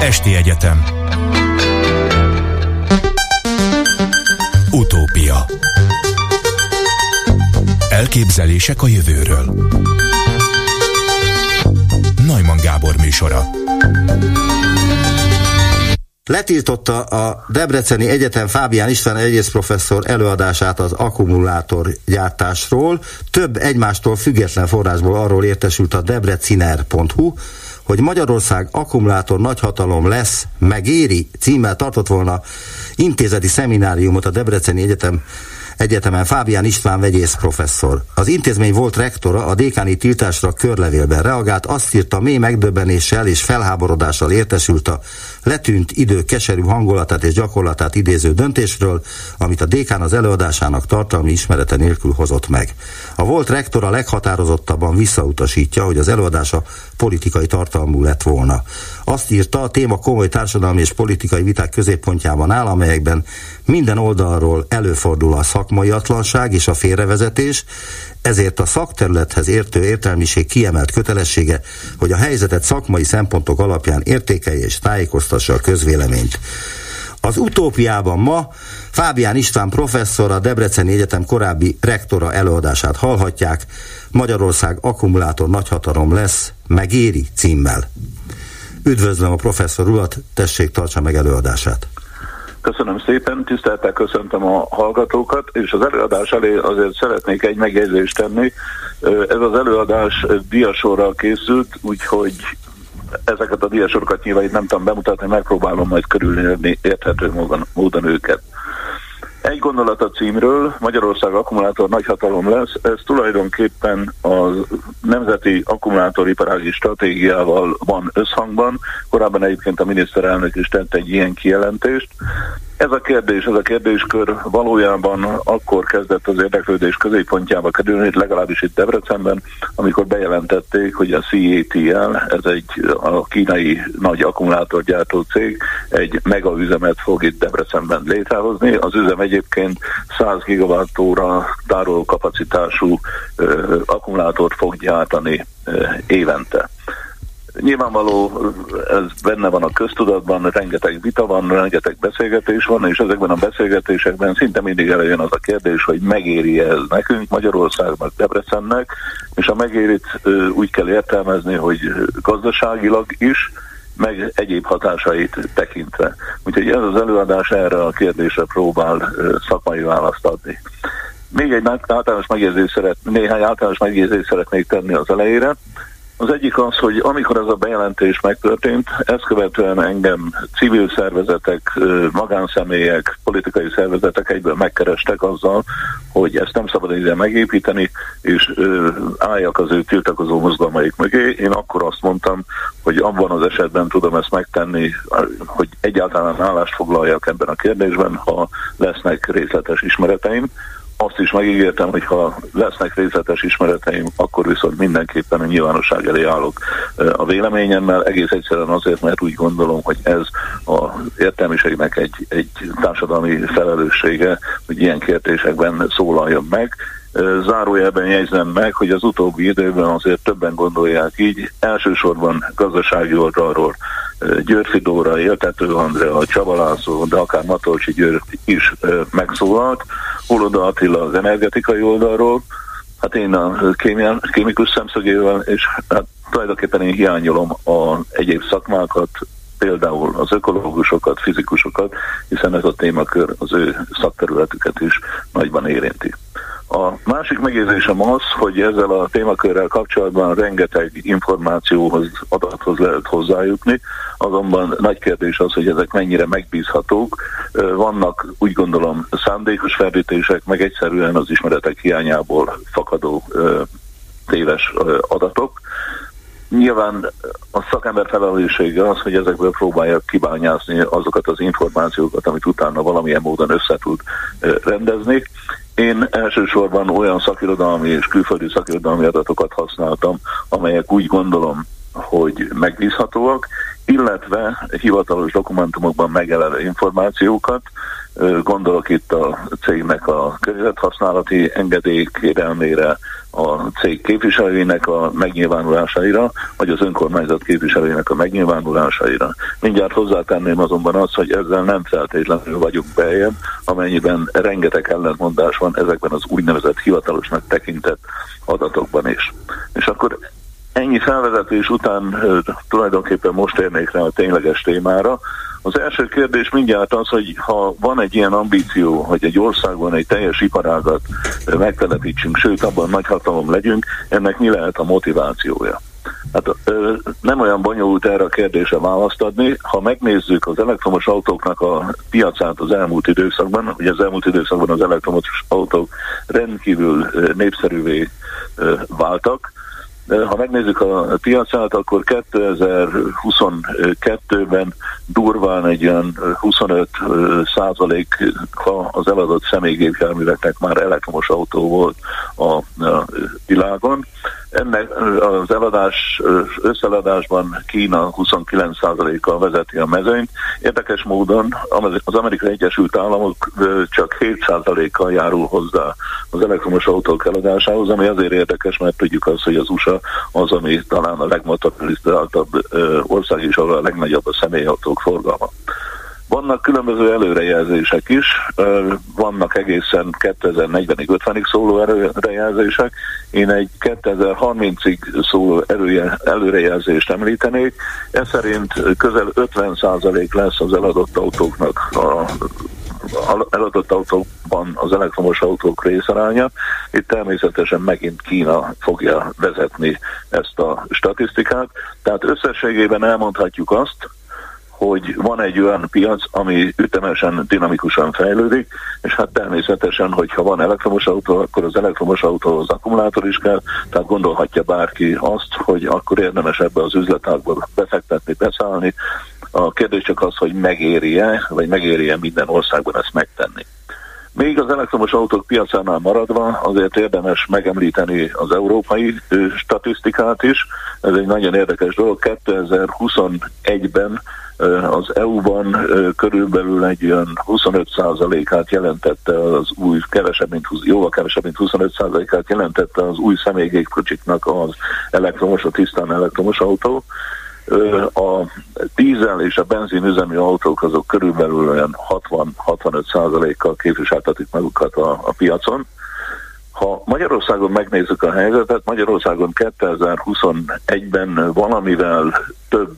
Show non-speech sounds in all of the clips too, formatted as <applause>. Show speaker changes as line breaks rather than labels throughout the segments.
Esti Egyetem. Utópia. Elképzelések a jövőről. Najman Gábor műsora.
Letiltotta a Debreceni Egyetem Fábián István egyész professzor előadását az akkumulátorgyártásról. Több egymástól független forrásból arról értesült a debreciner.hu, hogy Magyarország akkumulátor nagyhatalom lesz, megéri címmel tartott volna intézeti szemináriumot a Debreceni Egyetem Egyetemen Fábián István vegyész professzor. Az intézmény volt rektora a dékáni tiltásra körlevélben reagált, azt írta, mély megdöbbenéssel és felháborodással értesült a letűnt idő keserű hangulatát és gyakorlatát idéző döntésről, amit a dékán az előadásának tartalmi ismerete nélkül hozott meg. A volt rektor a leghatározottabban visszautasítja, hogy az előadása politikai tartalmú lett volna. Azt írta, a téma komoly társadalmi és politikai viták középpontjában áll, amelyekben minden oldalról előfordul a szakmaiatlanság és a félrevezetés, ezért a szakterülethez értő értelmiség kiemelt kötelessége, hogy a helyzetet szakmai szempontok alapján értékelje és tájékoztassa a közvéleményt. Az utópiában ma Fábián István professzor, a Debreceni Egyetem korábbi rektora előadását hallhatják. Magyarország akkumulátor nagyhatalom lesz, megéri címmel. Üdvözlöm a professzor urat, tessék tartsa meg előadását.
Köszönöm szépen, tiszteltel köszöntöm a hallgatókat, és az előadás elé azért szeretnék egy megjegyzést tenni. Ez az előadás diasorral készült, úgyhogy ezeket a diasorokat nyilván itt nem tudom bemutatni, megpróbálom majd körülnézni érthető módon, módon őket. Egy gondolat a címről, Magyarország akkumulátor nagyhatalom lesz, ez tulajdonképpen a nemzeti akkumulátoriparági stratégiával van összhangban. Korábban egyébként a miniszterelnök is tett egy ilyen kijelentést. Ez a kérdés, ez a kérdéskör valójában akkor kezdett az érdeklődés középpontjába kerülni, legalábbis itt Debrecenben, amikor bejelentették, hogy a CATL, ez egy a kínai nagy akkumulátorgyártó cég, egy megaüzemet fog itt Debrecenben létrehozni. Az üzem egyébként 100 gigawattóra tároló kapacitású akkumulátort fog gyártani évente. Nyilvánvaló, ez benne van a köztudatban, rengeteg vita van, rengeteg beszélgetés van, és ezekben a beszélgetésekben szinte mindig előjön az a kérdés, hogy megéri ez nekünk, Magyarországnak, Debrecennek, és a megérit úgy kell értelmezni, hogy gazdaságilag is, meg egyéb hatásait tekintve. Úgyhogy ez az előadás erre a kérdésre próbál szakmai választ adni. Még egy általános megjegyzést szeret, néhány általános megjegyzést szeretnék tenni az elejére. Az egyik az, hogy amikor ez a bejelentés megtörtént, ezt követően engem civil szervezetek, magánszemélyek, politikai szervezetek egyből megkerestek azzal, hogy ezt nem szabad ide megépíteni, és álljak az ő tiltakozó mozgalmaik mögé. Én akkor azt mondtam, hogy abban az esetben tudom ezt megtenni, hogy egyáltalán állást foglaljak ebben a kérdésben, ha lesznek részletes ismereteim azt is megígértem, hogy ha lesznek részletes ismereteim, akkor viszont mindenképpen a nyilvánosság elé állok a véleményemmel, egész egyszerűen azért, mert úgy gondolom, hogy ez a értelmiségnek egy, egy társadalmi felelőssége, hogy ilyen kérdésekben szólaljon meg. Zárójelben jegyzem meg, hogy az utóbbi időben azért többen gondolják így, elsősorban gazdasági oldalról Györfi Dóra, Éltető Andrea, Csavalászó, de akár Matolcsi György is megszólalt. Holoda Attila az energetikai oldalról, hát én a kémikus szemszögével, és hát tulajdonképpen én hiányolom a egyéb szakmákat, például az ökológusokat, fizikusokat, hiszen ez a témakör az ő szakterületüket is nagyban érinti. A másik megjegyzésem az, hogy ezzel a témakörrel kapcsolatban rengeteg információhoz, adathoz lehet hozzájutni, azonban nagy kérdés az, hogy ezek mennyire megbízhatók. Vannak úgy gondolom szándékos ferdítések, meg egyszerűen az ismeretek hiányából fakadó téves adatok. Nyilván a szakember felelőssége az, hogy ezekből próbálja kibányászni azokat az információkat, amit utána valamilyen módon össze tud rendezni. Én elsősorban olyan szakirodalmi és külföldi szakirodalmi adatokat használtam, amelyek úgy gondolom, hogy megbízhatóak, illetve hivatalos dokumentumokban megjelenő információkat, Gondolok itt a cégnek a környezethasználati engedélykérelmére, a cég képviselőinek a megnyilvánulásaira, vagy az önkormányzat képviselőinek a megnyilvánulásaira. Mindjárt hozzátenném azonban azt, hogy ezzel nem feltétlenül vagyunk bejebb, amennyiben rengeteg ellentmondás van ezekben az úgynevezett hivatalosnak tekintett adatokban is. És akkor ennyi felvezetés után tulajdonképpen most érnék rá a tényleges témára, az első kérdés mindjárt az, hogy ha van egy ilyen ambíció, hogy egy országban egy teljes iparágat megtelepítsünk, sőt abban nagy hatalom legyünk, ennek mi lehet a motivációja? Hát nem olyan bonyolult erre a kérdésre választ adni. Ha megnézzük az elektromos autóknak a piacát az elmúlt időszakban, ugye az elmúlt időszakban az elektromos autók rendkívül népszerűvé váltak, ha megnézzük a piacát, akkor 2022-ben durván egy olyan 25 százalék az eladott személygépjárműveknek már elektromos autó volt a világon. Ennek az eladás, összeladásban Kína 29%-kal vezeti a mezőnyt. Érdekes módon az Amerikai Egyesült Államok csak 7%-kal járul hozzá az elektromos autók eladásához, ami azért érdekes, mert tudjuk azt, hogy az USA az, ami talán a legmotorizáltabb ország is, ahol a legnagyobb a személyautók forgalma. Vannak különböző előrejelzések is, vannak egészen 2040-ig, 50-ig szóló előrejelzések. Én egy 2030-ig szóló előrejelzést említenék. Ez szerint közel 50% lesz az eladott autóknak a eladott autókban az elektromos autók részaránya. Itt természetesen megint Kína fogja vezetni ezt a statisztikát. Tehát összességében elmondhatjuk azt, hogy van egy olyan piac, ami ütemesen, dinamikusan fejlődik, és hát természetesen, hogyha van elektromos autó, akkor az elektromos autóhoz akkumulátor is kell, tehát gondolhatja bárki azt, hogy akkor érdemes ebbe az üzletágba befektetni, beszállni. A kérdés csak az, hogy megéri-e, vagy megéri-e minden országban ezt megtenni. Még az elektromos autók piacánál maradva, azért érdemes megemlíteni az európai statisztikát is. Ez egy nagyon érdekes dolog. 2021-ben az EU-ban körülbelül egy olyan 25%-át jelentette az új, kevesebb, mint, jóval kevesebb, mint 25%-át jelentette az új személygépkocsiknak az elektromos, a tisztán elektromos autó. A dízel és a benzinüzemű autók azok körülbelül olyan 60-65%-kal képviseltetik magukat a, a piacon. Ha Magyarországon megnézzük a helyzetet, Magyarországon 2021-ben valamivel több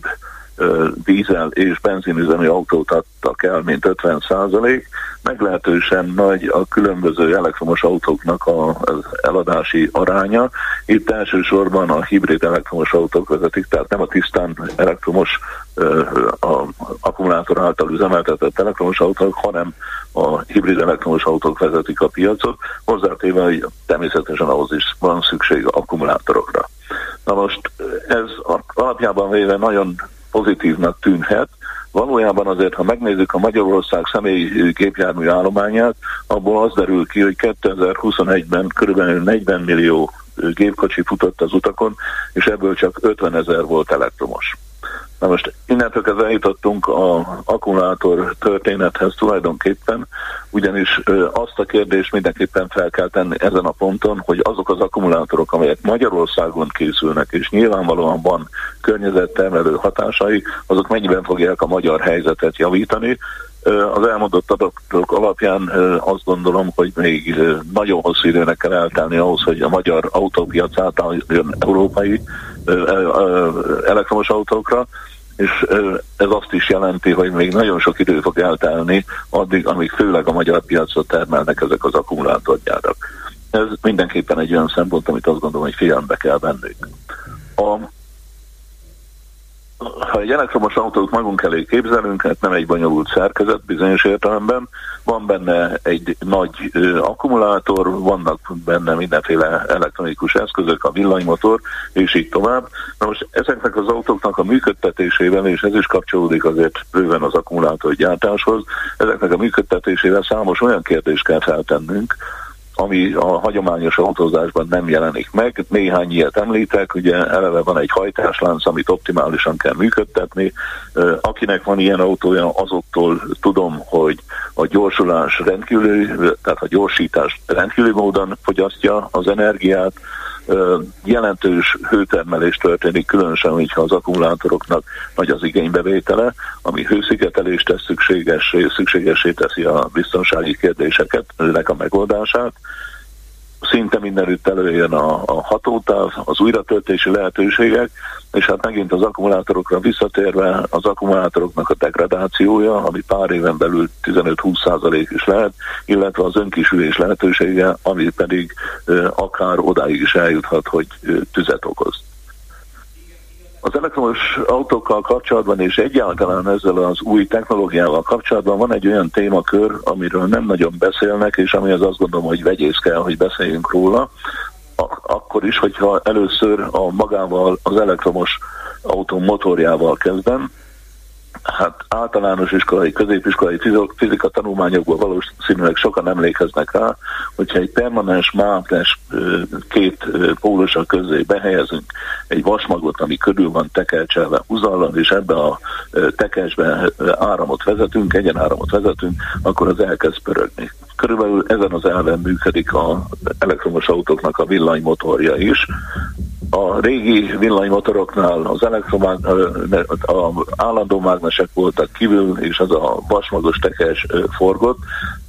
dízel és benzinüzemű autót adtak el, mint 50 százalék. Meglehetősen nagy a különböző elektromos autóknak az eladási aránya. Itt elsősorban a hibrid elektromos autók vezetik, tehát nem a tisztán elektromos a akkumulátor által üzemeltetett elektromos autók, hanem a hibrid elektromos autók vezetik a piacot, hozzátéve, hogy természetesen ahhoz is van szükség akkumulátorokra. Na most ez alapjában véve nagyon pozitívnak tűnhet. Valójában azért, ha megnézzük a Magyarország személyi gépjármű állományát, abból az derül ki, hogy 2021-ben kb. 40 millió gépkocsi futott az utakon, és ebből csak 50 ezer volt elektromos. Na most innentől kezdve eljutottunk a akkumulátor történethez tulajdonképpen, ugyanis azt a kérdést mindenképpen fel kell tenni ezen a ponton, hogy azok az akkumulátorok, amelyek Magyarországon készülnek, és nyilvánvalóan van környezettermelő hatásai, azok mennyiben fogják a magyar helyzetet javítani, az elmondott adatok alapján azt gondolom, hogy még nagyon hosszú időnek kell eltelni ahhoz, hogy a magyar autópiac átálljon európai elektromos autókra, és ez azt is jelenti, hogy még nagyon sok idő fog eltelni addig, amíg főleg a magyar piacot termelnek ezek az akkumulátorgyárak. Ez mindenképpen egy olyan szempont, amit azt gondolom, hogy figyelembe kell vennünk. A ha egy elektromos autót magunk elé képzelünk, hát nem egy bonyolult szerkezet bizonyos értelemben, van benne egy nagy ö, akkumulátor, vannak benne mindenféle elektronikus eszközök, a villanymotor, és így tovább. Na most ezeknek az autóknak a működtetésével, és ez is kapcsolódik azért bőven az akkumulátor gyártáshoz, ezeknek a működtetésével számos olyan kérdést kell feltennünk, ami a hagyományos autózásban nem jelenik meg. Néhány ilyet említek, ugye eleve van egy hajtáslánc, amit optimálisan kell működtetni. Akinek van ilyen autója, azoktól tudom, hogy a gyorsulás rendkívüli, tehát a gyorsítás rendkívüli módon fogyasztja az energiát, jelentős hőtermelés történik, különösen, hogyha az akkumulátoroknak nagy az igénybevétele, ami hőszigetelést tesz szükséges, szükségesé teszi a biztonsági kérdéseket, ennek a megoldását szinte mindenütt előjön a, a hatótáv, az újratöltési lehetőségek, és hát megint az akkumulátorokra visszatérve az akkumulátoroknak a degradációja, ami pár éven belül 15-20% is lehet, illetve az önkisülés lehetősége, ami pedig akár odáig is eljuthat, hogy tüzet okoz. Az elektromos autókkal kapcsolatban és egyáltalán ezzel az új technológiával kapcsolatban van egy olyan témakör, amiről nem nagyon beszélnek, és ami az azt gondolom, hogy vegyész kell, hogy beszéljünk róla, akkor is, hogyha először a magával, az elektromos autó motorjával kezdem, hát általános iskolai, középiskolai fizika tanulmányokból valószínűleg sokan emlékeznek rá, hogyha egy permanens mágnes két pólusa közé behelyezünk egy vasmagot, ami körül van tekercselve húzallal, és ebbe a tekercsbe áramot vezetünk, egyenáramot vezetünk, akkor az elkezd pörögni. Körülbelül ezen az elven működik az elektromos autóknak a villanymotorja is, a régi villanymotoroknál az elektromág, a állandó mágnesek voltak kívül, és az a vasmagos tekes forgott,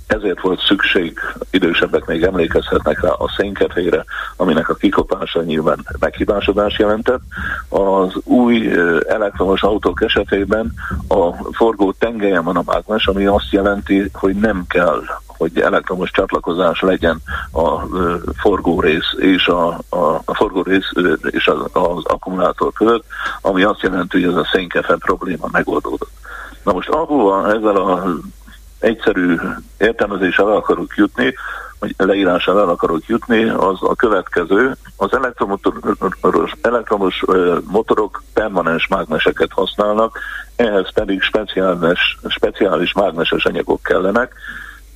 ezért volt szükség, idősebbek még emlékezhetnek rá a szénkefére, aminek a kikopása nyilván meghibásodás jelentett. Az új elektromos autók esetében a forgó tengelyen van a mágnes, ami azt jelenti, hogy nem kell hogy elektromos csatlakozás legyen a forgórész és a, a, a forgórész és az, az akkumulátor között, ami azt jelenti, hogy ez a szénkefe probléma megoldódott. Na most ahova ezzel a egyszerű értelmezéssel el akarok jutni, vagy leírással el akarok jutni, az a következő. Az elektromos, elektromos motorok permanens mágneseket használnak, ehhez pedig speciális, speciális mágneses anyagok kellenek,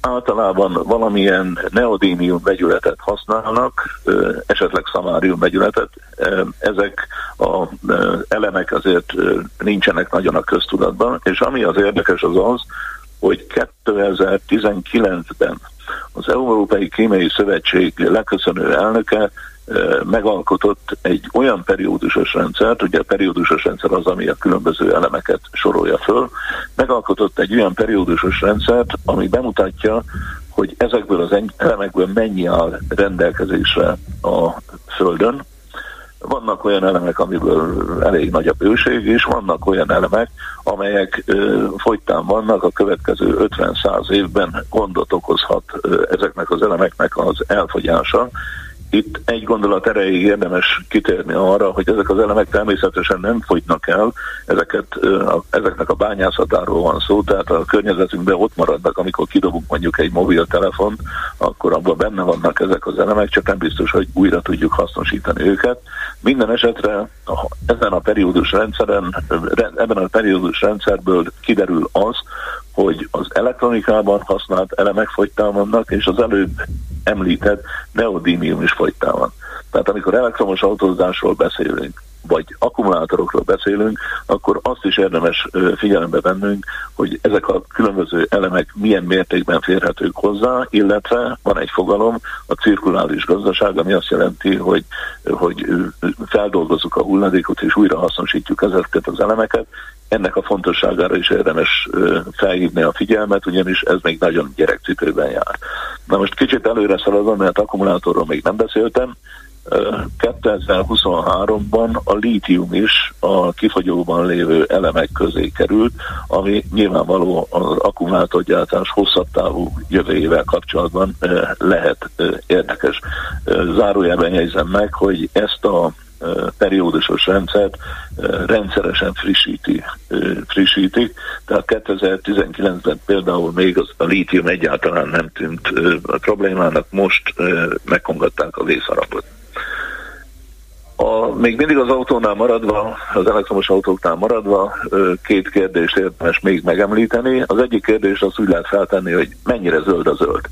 általában valamilyen neodímium vegyületet használnak, esetleg szamárium vegyületet. Ezek az elemek azért nincsenek nagyon a köztudatban, és ami az érdekes az az, hogy 2019-ben az Európai Kémiai Szövetség leköszönő elnöke megalkotott egy olyan periódusos rendszert, ugye a periódusos rendszer az, ami a különböző elemeket sorolja föl, megalkotott egy olyan periódusos rendszert, ami bemutatja, hogy ezekből az elemekből mennyi áll rendelkezésre a Földön, vannak olyan elemek, amiből elég nagy a bőség, és vannak olyan elemek, amelyek ö, fogytán vannak, a következő 50-100 évben gondot okozhat ö, ezeknek az elemeknek az elfogyása, itt egy gondolat erejéig érdemes kitérni arra, hogy ezek az elemek természetesen nem fogynak el, ezeket, ezeknek a bányászatáról van szó, tehát a környezetünkben ott maradnak, amikor kidobunk mondjuk egy mobiltelefon, akkor abban benne vannak ezek az elemek, csak nem biztos, hogy újra tudjuk hasznosítani őket. Minden esetre ezen a periódus rendszeren, ebben a periódus rendszerből kiderül az, hogy az elektronikában használt elemek fogytán vannak, és az előbb említett neodímium is fogytán van. Tehát amikor elektromos autózásról beszélünk, vagy akkumulátorokról beszélünk, akkor azt is érdemes figyelembe vennünk, hogy ezek a különböző elemek milyen mértékben férhetők hozzá, illetve van egy fogalom, a cirkulális gazdaság, ami azt jelenti, hogy, hogy feldolgozzuk a hulladékot és újra hasznosítjuk ezeket az elemeket, ennek a fontosságára is érdemes felhívni a figyelmet, ugyanis ez még nagyon gyerekcipőben jár. Na most kicsit előre szaladom, mert akkumulátorról még nem beszéltem. 2023-ban a lítium is a kifogyóban lévő elemek közé került, ami nyilvánvaló az akkumulátorgyártás hosszabb távú jövőjével kapcsolatban lehet érdekes. Zárójelben jegyzem meg, hogy ezt a periódusos rendszert rendszeresen frissíti, frissítik. Tehát 2019-ben például még az, a lítium egyáltalán nem tűnt problémának, most megkongatták a vészarapot. A, még mindig az autónál maradva, az elektromos autóknál maradva, két kérdést érdemes még megemlíteni. Az egyik kérdés az úgy lehet feltenni, hogy mennyire zöld a zöld.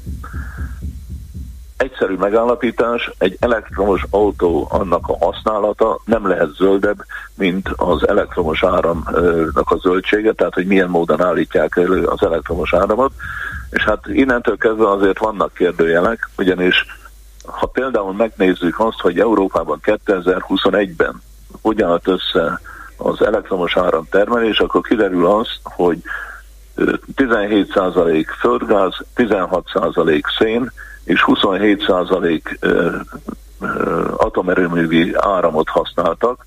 Egy egyszerű megállapítás, egy elektromos autó annak a használata nem lehet zöldebb, mint az elektromos áramnak a zöldsége, tehát hogy milyen módon állítják elő az elektromos áramot. És hát innentől kezdve azért vannak kérdőjelek, ugyanis ha például megnézzük azt, hogy Európában 2021-ben hogyan állt össze az elektromos áram termelés, akkor kiderül az, hogy 17% földgáz, 16% szén és 27% atomerőművi áramot használtak.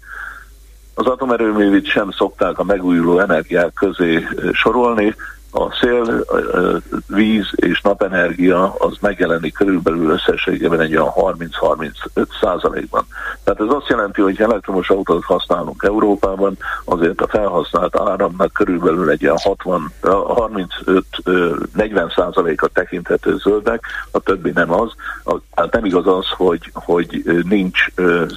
Az atomerőművit sem szokták a megújuló energiák közé sorolni, a szél, víz és napenergia az megjelenik körülbelül összességében egy olyan 30-35 százalékban. Tehát ez azt jelenti, hogy elektromos autót használunk Európában, azért a felhasznált áramnak körülbelül egy 60, 35-40 százaléka tekinthető zöldnek, a többi nem az. Tehát nem igaz az, hogy, hogy nincs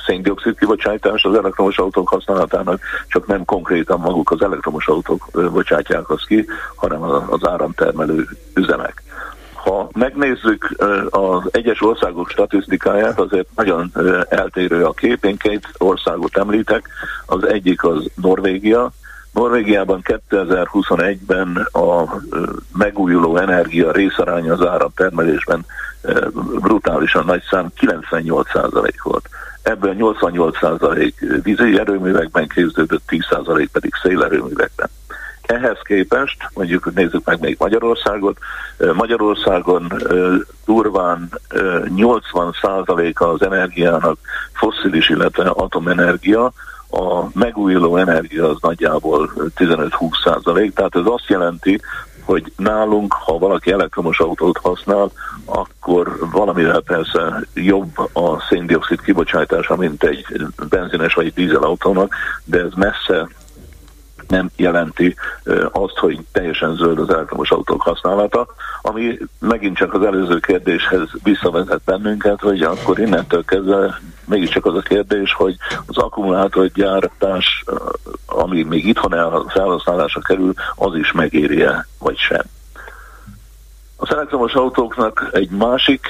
széndiokszid kibocsátás az elektromos autók használatának, csak nem konkrétan maguk az elektromos autók bocsátják azt ki, hanem az áramtermelő üzemek. Ha megnézzük az egyes országok statisztikáját, azért nagyon eltérő a kép. Én két országot említek. Az egyik az Norvégia. Norvégiában 2021-ben a megújuló energia részaránya az áramtermelésben brutálisan nagy szám, 98% volt. Ebből 88% vízi erőművekben képződött, 10% pedig szélerőművekben. Ehhez képest, mondjuk nézzük meg még Magyarországot, Magyarországon durván 80%-a az energiának fosszilis, illetve atomenergia, a megújuló energia az nagyjából 15-20 százalék, tehát ez azt jelenti, hogy nálunk, ha valaki elektromos autót használ, akkor valamivel persze jobb a széndiokszid kibocsátása, mint egy benzines vagy dízelautónak, de ez messze nem jelenti azt, hogy teljesen zöld az elektromos autók használata, ami megint csak az előző kérdéshez visszavezet bennünket, hogy akkor innentől kezdve mégiscsak az a kérdés, hogy az akkumulátorgyártás, ami még itthon el felhasználásra kerül, az is megéri-e, vagy sem. Az elektromos autóknak egy másik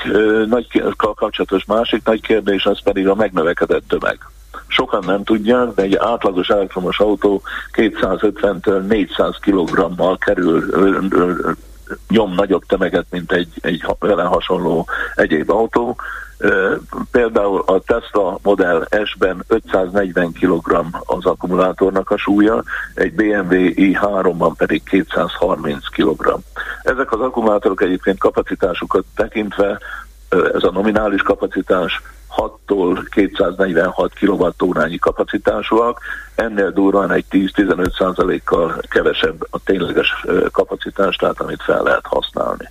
nagy kapcsolatos másik nagy kérdés, az pedig a megnövekedett tömeg sokan nem tudják, de egy átlagos elektromos autó 250-től 400 kg-mal kerül, nyom nagyobb tömeget, mint egy, egy vele hasonló egyéb autó. Például a Tesla Model S-ben 540 kg az akkumulátornak a súlya, egy BMW i3-ban pedig 230 kg. Ezek az akkumulátorok egyébként kapacitásukat tekintve, ez a nominális kapacitás 6-tól 246 kWh-nyi kapacitásúak, ennél durván egy 10-15 százalékkal kevesebb a tényleges kapacitás, tehát amit fel lehet használni.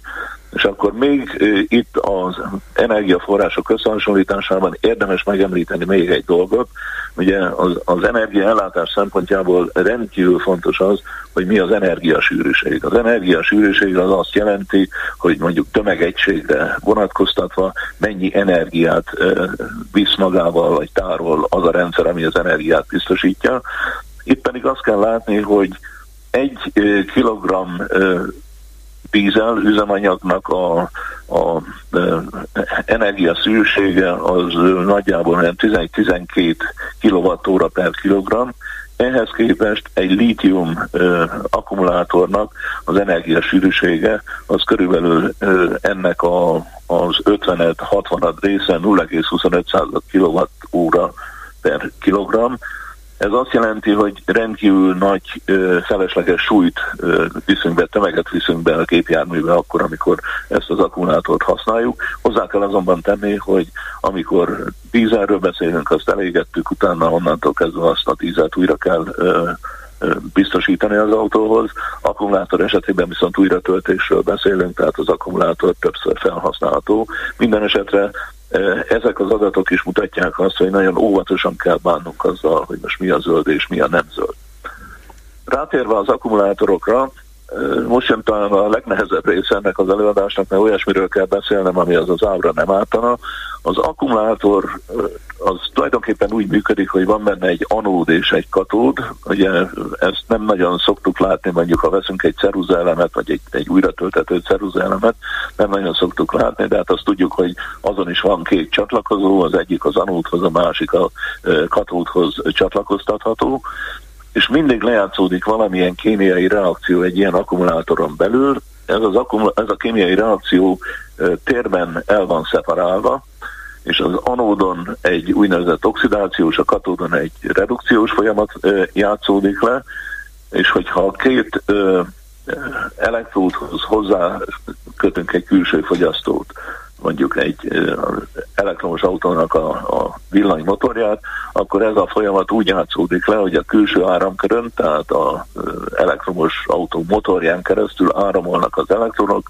És akkor még itt az energiaforrások összehasonlításában érdemes megemlíteni még egy dolgot. Ugye az, az energiaellátás szempontjából rendkívül fontos az, hogy mi az energiasűrűség. Az energiasűrűség az azt jelenti, hogy mondjuk tömegegységre vonatkoztatva mennyi energiát visz magával, vagy tárol az a rendszer, ami az energiát biztosítja. Itt pedig azt kell látni, hogy egy kilogramm dízel üzemanyagnak a, a e, energia szűrsége az nagyjából 11-12 kWh per kilogramm, ehhez képest egy lítium ö, akkumulátornak az energiasűrűsége az körülbelül ö, ennek a, az 50-60 része 0,25 kWh per kilogramm, ez azt jelenti, hogy rendkívül nagy ö, felesleges súlyt ö, viszünk be, tömeget viszünk be a gépjárműbe akkor, amikor ezt az akkumulátort használjuk. Hozzá kell azonban tenni, hogy amikor dízelről beszélünk, azt elégettük, utána onnantól kezdve azt a dízelt újra kell ö, biztosítani az autóhoz. Akkumulátor esetében viszont újra töltésről beszélünk, tehát az akkumulátor többször felhasználható. Minden esetre ezek az adatok is mutatják azt, hogy nagyon óvatosan kell bánnunk azzal, hogy most mi a zöld és mi a nem zöld. Rátérve az akkumulátorokra, most jön talán a legnehezebb része ennek az előadásnak, mert olyasmiről kell beszélnem, ami az az ábra nem ártana. Az akkumulátor az tulajdonképpen úgy működik, hogy van benne egy anód és egy katód. Ugye ezt nem nagyon szoktuk látni, mondjuk ha veszünk egy ceruzaelemet, vagy egy, egy újra töltető ceruzaelemet, nem nagyon szoktuk látni, de hát azt tudjuk, hogy azon is van két csatlakozó, az egyik az anódhoz, a másik a katódhoz csatlakoztatható és mindig lejátszódik valamilyen kémiai reakció egy ilyen akkumulátoron belül. Ez, az akkumul- ez a kémiai reakció térben el van szeparálva, és az anódon egy úgynevezett oxidációs, a katódon egy redukciós folyamat játszódik le, és hogyha a két elektródhoz hozzá kötünk egy külső fogyasztót, mondjuk egy elektromos autónak a, a villanymotorját, akkor ez a folyamat úgy játszódik le, hogy a külső áramkörön, tehát az elektromos autó motorján keresztül áramolnak az elektronok,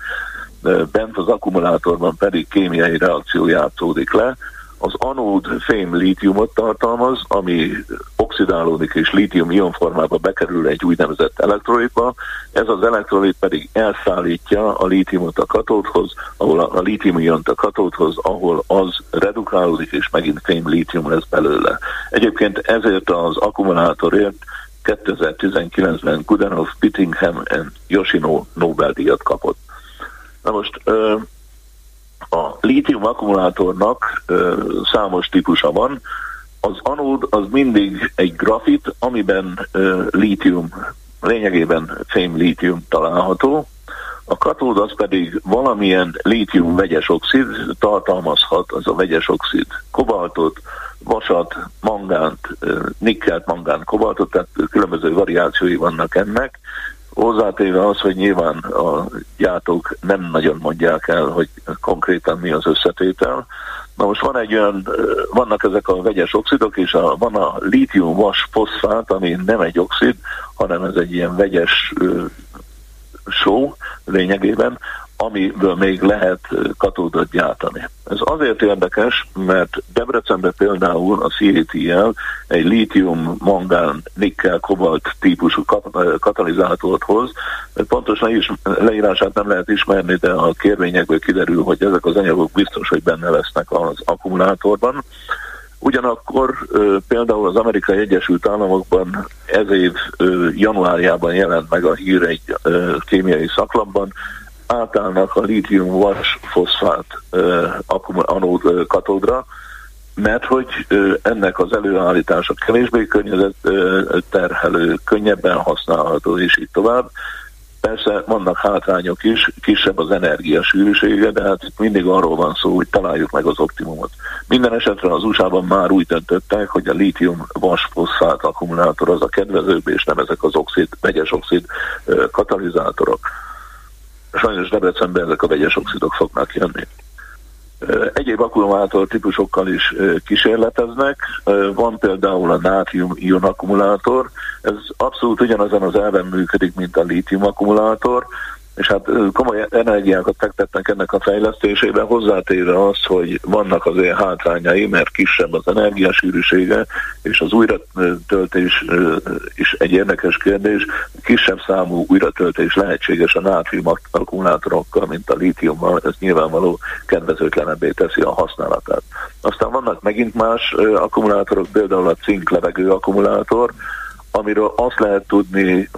bent az akkumulátorban pedig kémiai reakció játszódik le, az anód fém lítiumot tartalmaz, ami oxidálódik és lítium-ion formába bekerül egy úgynevezett elektrolitba. Ez az elektrolit pedig elszállítja a lítiumot a katódhoz, ahol a, a lítium-iont a katódhoz, ahol az redukálódik és megint fém lítium lesz belőle. Egyébként ezért az akkumulátorért 2019-ben Gudenov, Pittingham és Yoshino Nobel-díjat kapott. Na most a lítium akkumulátornak ö, számos típusa van. Az anód az mindig egy grafit, amiben ö, lítium, lényegében fém lítium található. A katód az pedig valamilyen lítium vegyes oxid tartalmazhat, az a vegyes oxid kobaltot, vasat, mangánt, nikkelt, mangánt, kobaltot, tehát különböző variációi vannak ennek, Hozzátéve az, hogy nyilván a gyártók nem nagyon mondják el, hogy konkrétan mi az összetétel. Na most van egy olyan, vannak ezek a vegyes oxidok, és a, van a lítium vas foszfát, ami nem egy oxid, hanem ez egy ilyen vegyes só lényegében, amiből még lehet katódot gyártani. Ez azért érdekes, mert Debrecenben például a CATL egy lítium, mangán, nikkel, kobalt típusú katalizátort hoz. Pontos leírását nem lehet ismerni, de a kérvényekből kiderül, hogy ezek az anyagok biztos, hogy benne lesznek az akkumulátorban. Ugyanakkor például az Amerikai Egyesült Államokban ez év januárjában jelent meg a hír egy kémiai szaklapban, átállnak a lítium-vas foszfát anód katódra, mert hogy ennek az előállítása kevésbé környezet terhelő, könnyebben használható, és így tovább. Persze vannak hátrányok is, kisebb az energiasűrűsége, de hát itt mindig arról van szó, hogy találjuk meg az optimumot. Minden esetre az USA-ban már úgy döntöttek, hogy a lítium vasfoszfát akkumulátor az a kedvezőbb, és nem ezek az oxid, vegyes oxid katalizátorok. Sajnos Debrecenben ezek a vegyes oxidok fognak jönni. Egyéb akkumulátor típusokkal is kísérleteznek. Van például a nátrium-ion akkumulátor. Ez abszolút ugyanazon az elven működik, mint a lítium akkumulátor, és hát komoly energiákat fektetnek ennek a fejlesztésébe, hozzátéve az, hogy vannak azért hátrányai, mert kisebb az energiasűrűsége, és az újratöltés is egy érdekes kérdés, kisebb számú újratöltés lehetséges a nátrium akkumulátorokkal, mint a lítiummal, ez nyilvánvaló kedvezőtlenebbé teszi a használatát. Aztán vannak megint más akkumulátorok, például a cink levegő akkumulátor, amiről azt lehet tudni,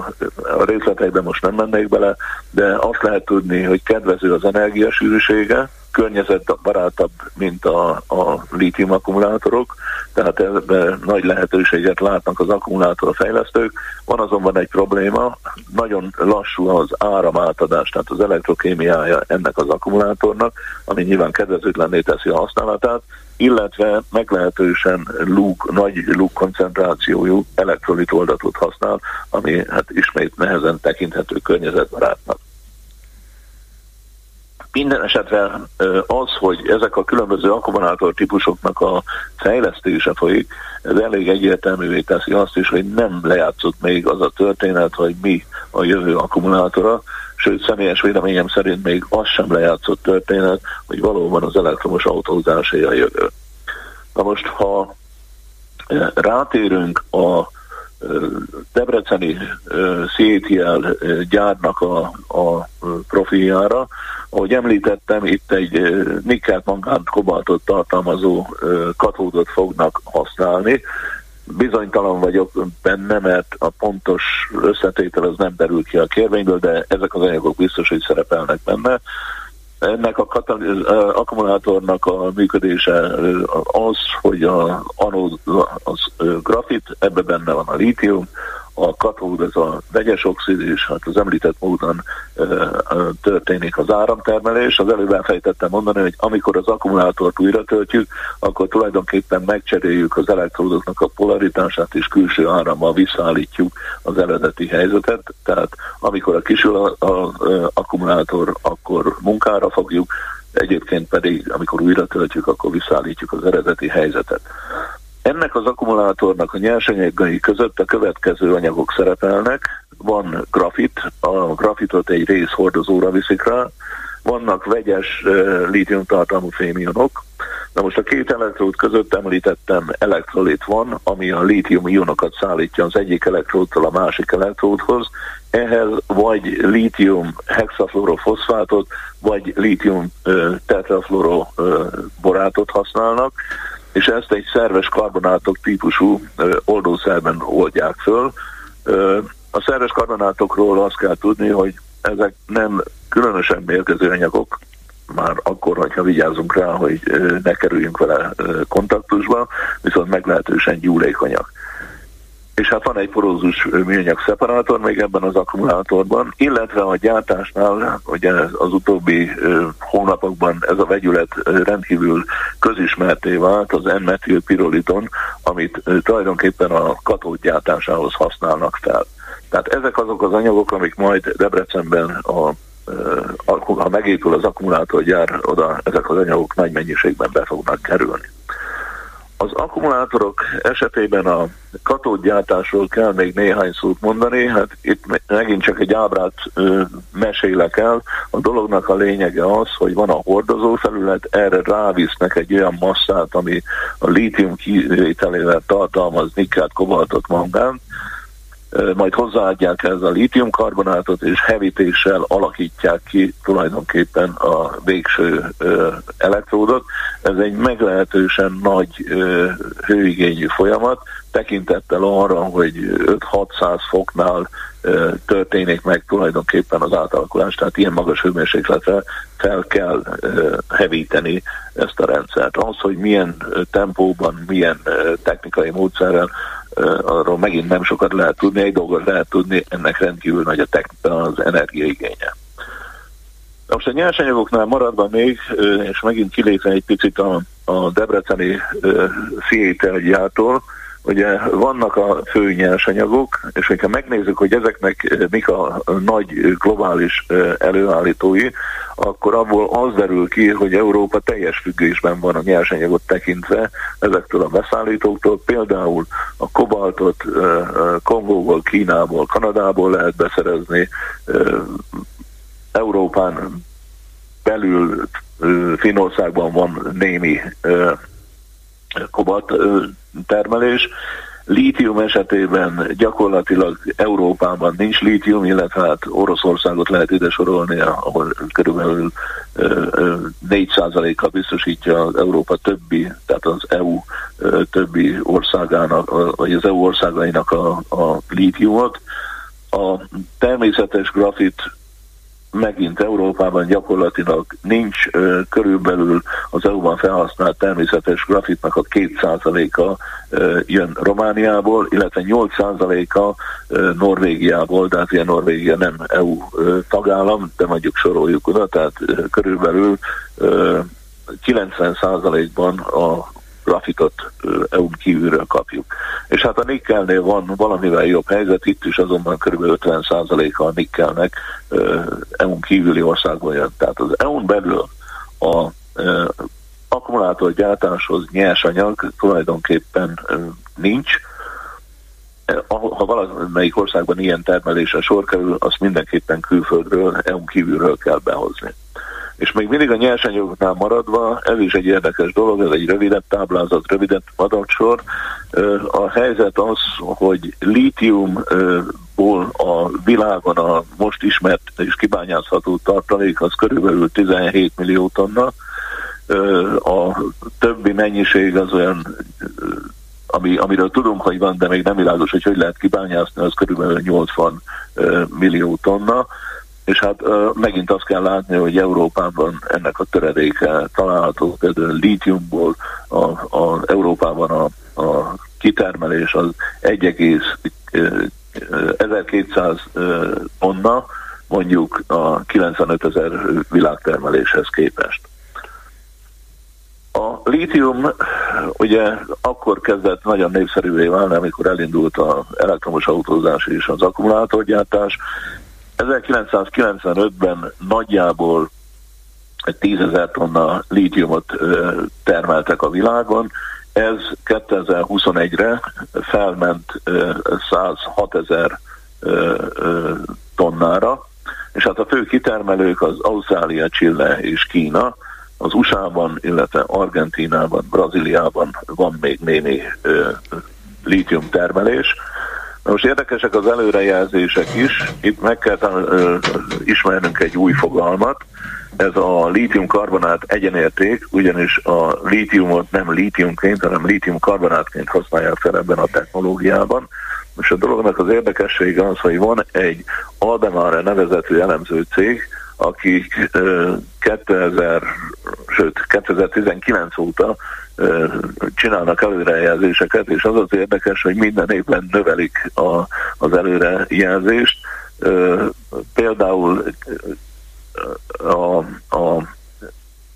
a részletekben most nem mennék bele, de azt lehet tudni, hogy kedvező az energiasűrűsége, környezetbarátabb, mint a, a lítium akkumulátorok, tehát ebben nagy lehetőséget látnak az akkumulátor fejlesztők. Van azonban egy probléma, nagyon lassú az áramátadás, tehát az elektrokémiája ennek az akkumulátornak, ami nyilván kedvezőtlenné teszi a használatát, illetve meglehetősen lúg, nagy lúg koncentrációjú elektrolit oldatot használ, ami hát ismét nehezen tekinthető környezetbarátnak. Minden esetre az, hogy ezek a különböző akkumulátor típusoknak a fejlesztése folyik, ez elég egyértelművé teszi azt is, hogy nem lejátszott még az a történet, hogy mi a jövő akkumulátora, sőt személyes véleményem szerint még az sem lejátszott történet, hogy valóban az elektromos autózásé a jövő. Na most, ha rátérünk a Debreceni CATL gyárnak a, a profiljára. Ahogy említettem, itt egy nikkelt, mangánt, kobaltot tartalmazó katódot fognak használni. Bizonytalan vagyok benne, mert a pontos összetétel az nem derül ki a kérvényből, de ezek az anyagok biztos, hogy szerepelnek benne. Ennek a kataliz- akkumulátornak a működése az, hogy a anód az grafit, ebbe benne van a lítium, a katód, ez a vegyes oxid, és hát az említett módon ö, történik az áramtermelés. Az előbb elfejtettem mondani, hogy amikor az akkumulátort újra töltjük, akkor tulajdonképpen megcseréljük az elektródoknak a polaritását, és külső árammal visszaállítjuk az eredeti helyzetet. Tehát amikor a kisül a, a, a akkumulátor, akkor munkára fogjuk, egyébként pedig, amikor újra töltjük, akkor visszaállítjuk az eredeti helyzetet. Ennek az akkumulátornak a nyersanyagai között a következő anyagok szerepelnek. Van grafit, a grafitot egy rész hordozóra viszik rá, vannak vegyes uh, lítiumtartalmú fémionok. Na most a két elektród között említettem elektrolit van, ami a lítium ionokat szállítja az egyik elektródtól a másik elektródhoz. Ehhez vagy lítium hexafluorofoszfátot, vagy lítium tetrafluoroborátot használnak és ezt egy szerves karbonátok típusú oldószerben oldják föl. A szerves karbonátokról azt kell tudni, hogy ezek nem különösen mérgező anyagok, már akkor, hogyha vigyázunk rá, hogy ne kerüljünk vele kontaktusba, viszont meglehetősen gyúlékonyak és hát van egy porózus műanyag szeparátor még ebben az akkumulátorban, illetve a gyártásnál, ugye az utóbbi hónapokban ez a vegyület rendkívül közismerté vált, az N-metilpiroliton, amit tulajdonképpen a katód gyártásához használnak fel. Tehát ezek azok az anyagok, amik majd Debrecenben a ha megépül az akkumulátorgyár, oda ezek az anyagok nagy mennyiségben be fognak kerülni. Az akkumulátorok esetében a katódgyártásról kell még néhány szót mondani, hát itt megint csak egy ábrát ö, mesélek el. A dolognak a lényege az, hogy van a hordozó felület, erre rávisznek egy olyan masszát, ami a lítium kivételével tartalmaz nikkelt, kobaltot, mangánt, majd hozzáadják ez a lítiumkarbonátot, és hevítéssel alakítják ki tulajdonképpen a végső elektródot. Ez egy meglehetősen nagy hőigényű folyamat, tekintettel arra, hogy 5-600 foknál történik meg tulajdonképpen az átalakulás, tehát ilyen magas hőmérsékletre fel kell hevíteni ezt a rendszert. Az, hogy milyen tempóban, milyen technikai módszerrel arról megint nem sokat lehet tudni, egy dolgot lehet tudni, ennek rendkívül nagy a technika, az energiaigénye. Most a nyersanyagoknál maradva még, és megint kilépve egy picit a, a debreceni szételgyától, ugye vannak a fő nyersanyagok, és hogyha megnézzük, hogy ezeknek mik a nagy globális előállítói, akkor abból az derül ki, hogy Európa teljes függésben van a nyersanyagot tekintve ezektől a beszállítóktól. Például a kobaltot Kongóból, Kínából, Kanadából lehet beszerezni, Európán belül Finországban van némi kobalt termelés, Lítium esetében gyakorlatilag Európában nincs lítium, illetve hát Oroszországot lehet ide sorolni, ahol körülbelül 4%-kal biztosítja az Európa többi, tehát az EU többi országának, vagy az EU országainak a, a lítiumot. A természetes grafit megint Európában gyakorlatilag nincs, körülbelül az EU-ban felhasznált természetes grafitnak a 2%-a jön Romániából, illetve 8%-a Norvégiából, de hát ilyen Norvégia nem EU tagállam, de mondjuk soroljuk oda, tehát körülbelül 90%-ban a grafitot EU-n kívülről kapjuk. És hát a nikkelnél van valamivel jobb helyzet, itt is azonban kb. 50%-a a nikkelnek EU-n kívüli országban jön. Tehát az EU-n belül a akkumulátorgyártáshoz nyersanyag tulajdonképpen nincs, ha valamelyik országban ilyen termelésre sor kerül, azt mindenképpen külföldről, EU-n kívülről kell behozni És még mindig a nyersanyagoknál maradva, ez is egy érdekes dolog, ez egy rövidebb táblázat, rövidebb adatsor. A helyzet az, hogy lítiumból a világon a most ismert és kibányázható tartalék az körülbelül 17 millió tonna, a többi mennyiség az olyan ami, amiről tudunk, hogy van, de még nem világos, hogy hogy lehet kibányászni, az körülbelül 80 millió tonna és hát uh, megint azt kell látni, hogy Európában ennek a töredéke található, például lítiumból a, a Európában a, a kitermelés az 1,1200 tonna, mondjuk a 95 ezer világtermeléshez képest. A lítium ugye akkor kezdett nagyon népszerűvé válni, amikor elindult az elektromos autózás és az akkumulátorgyártás, 1995-ben nagyjából 10 ezer tonna lítiumot termeltek a világon, ez 2021-re felment 106 ezer tonnára, és hát a fő kitermelők az Ausztrália, Chile és Kína, az USA-ban, illetve Argentínában, Brazíliában van még némi lítium termelés, most érdekesek az előrejelzések is. Itt meg kell uh, ismernünk egy új fogalmat. Ez a lítium-karbonát egyenérték, ugyanis a lítiumot nem lítiumként, hanem lítium-karbonátként használják fel ebben a technológiában. És a dolognak az érdekessége az, hogy van egy Aldemare nevezetű elemző cég, akik 2000, sőt 2019 óta csinálnak előrejelzéseket, és az az érdekes, hogy minden évben növelik a, az előrejelzést. Például a, a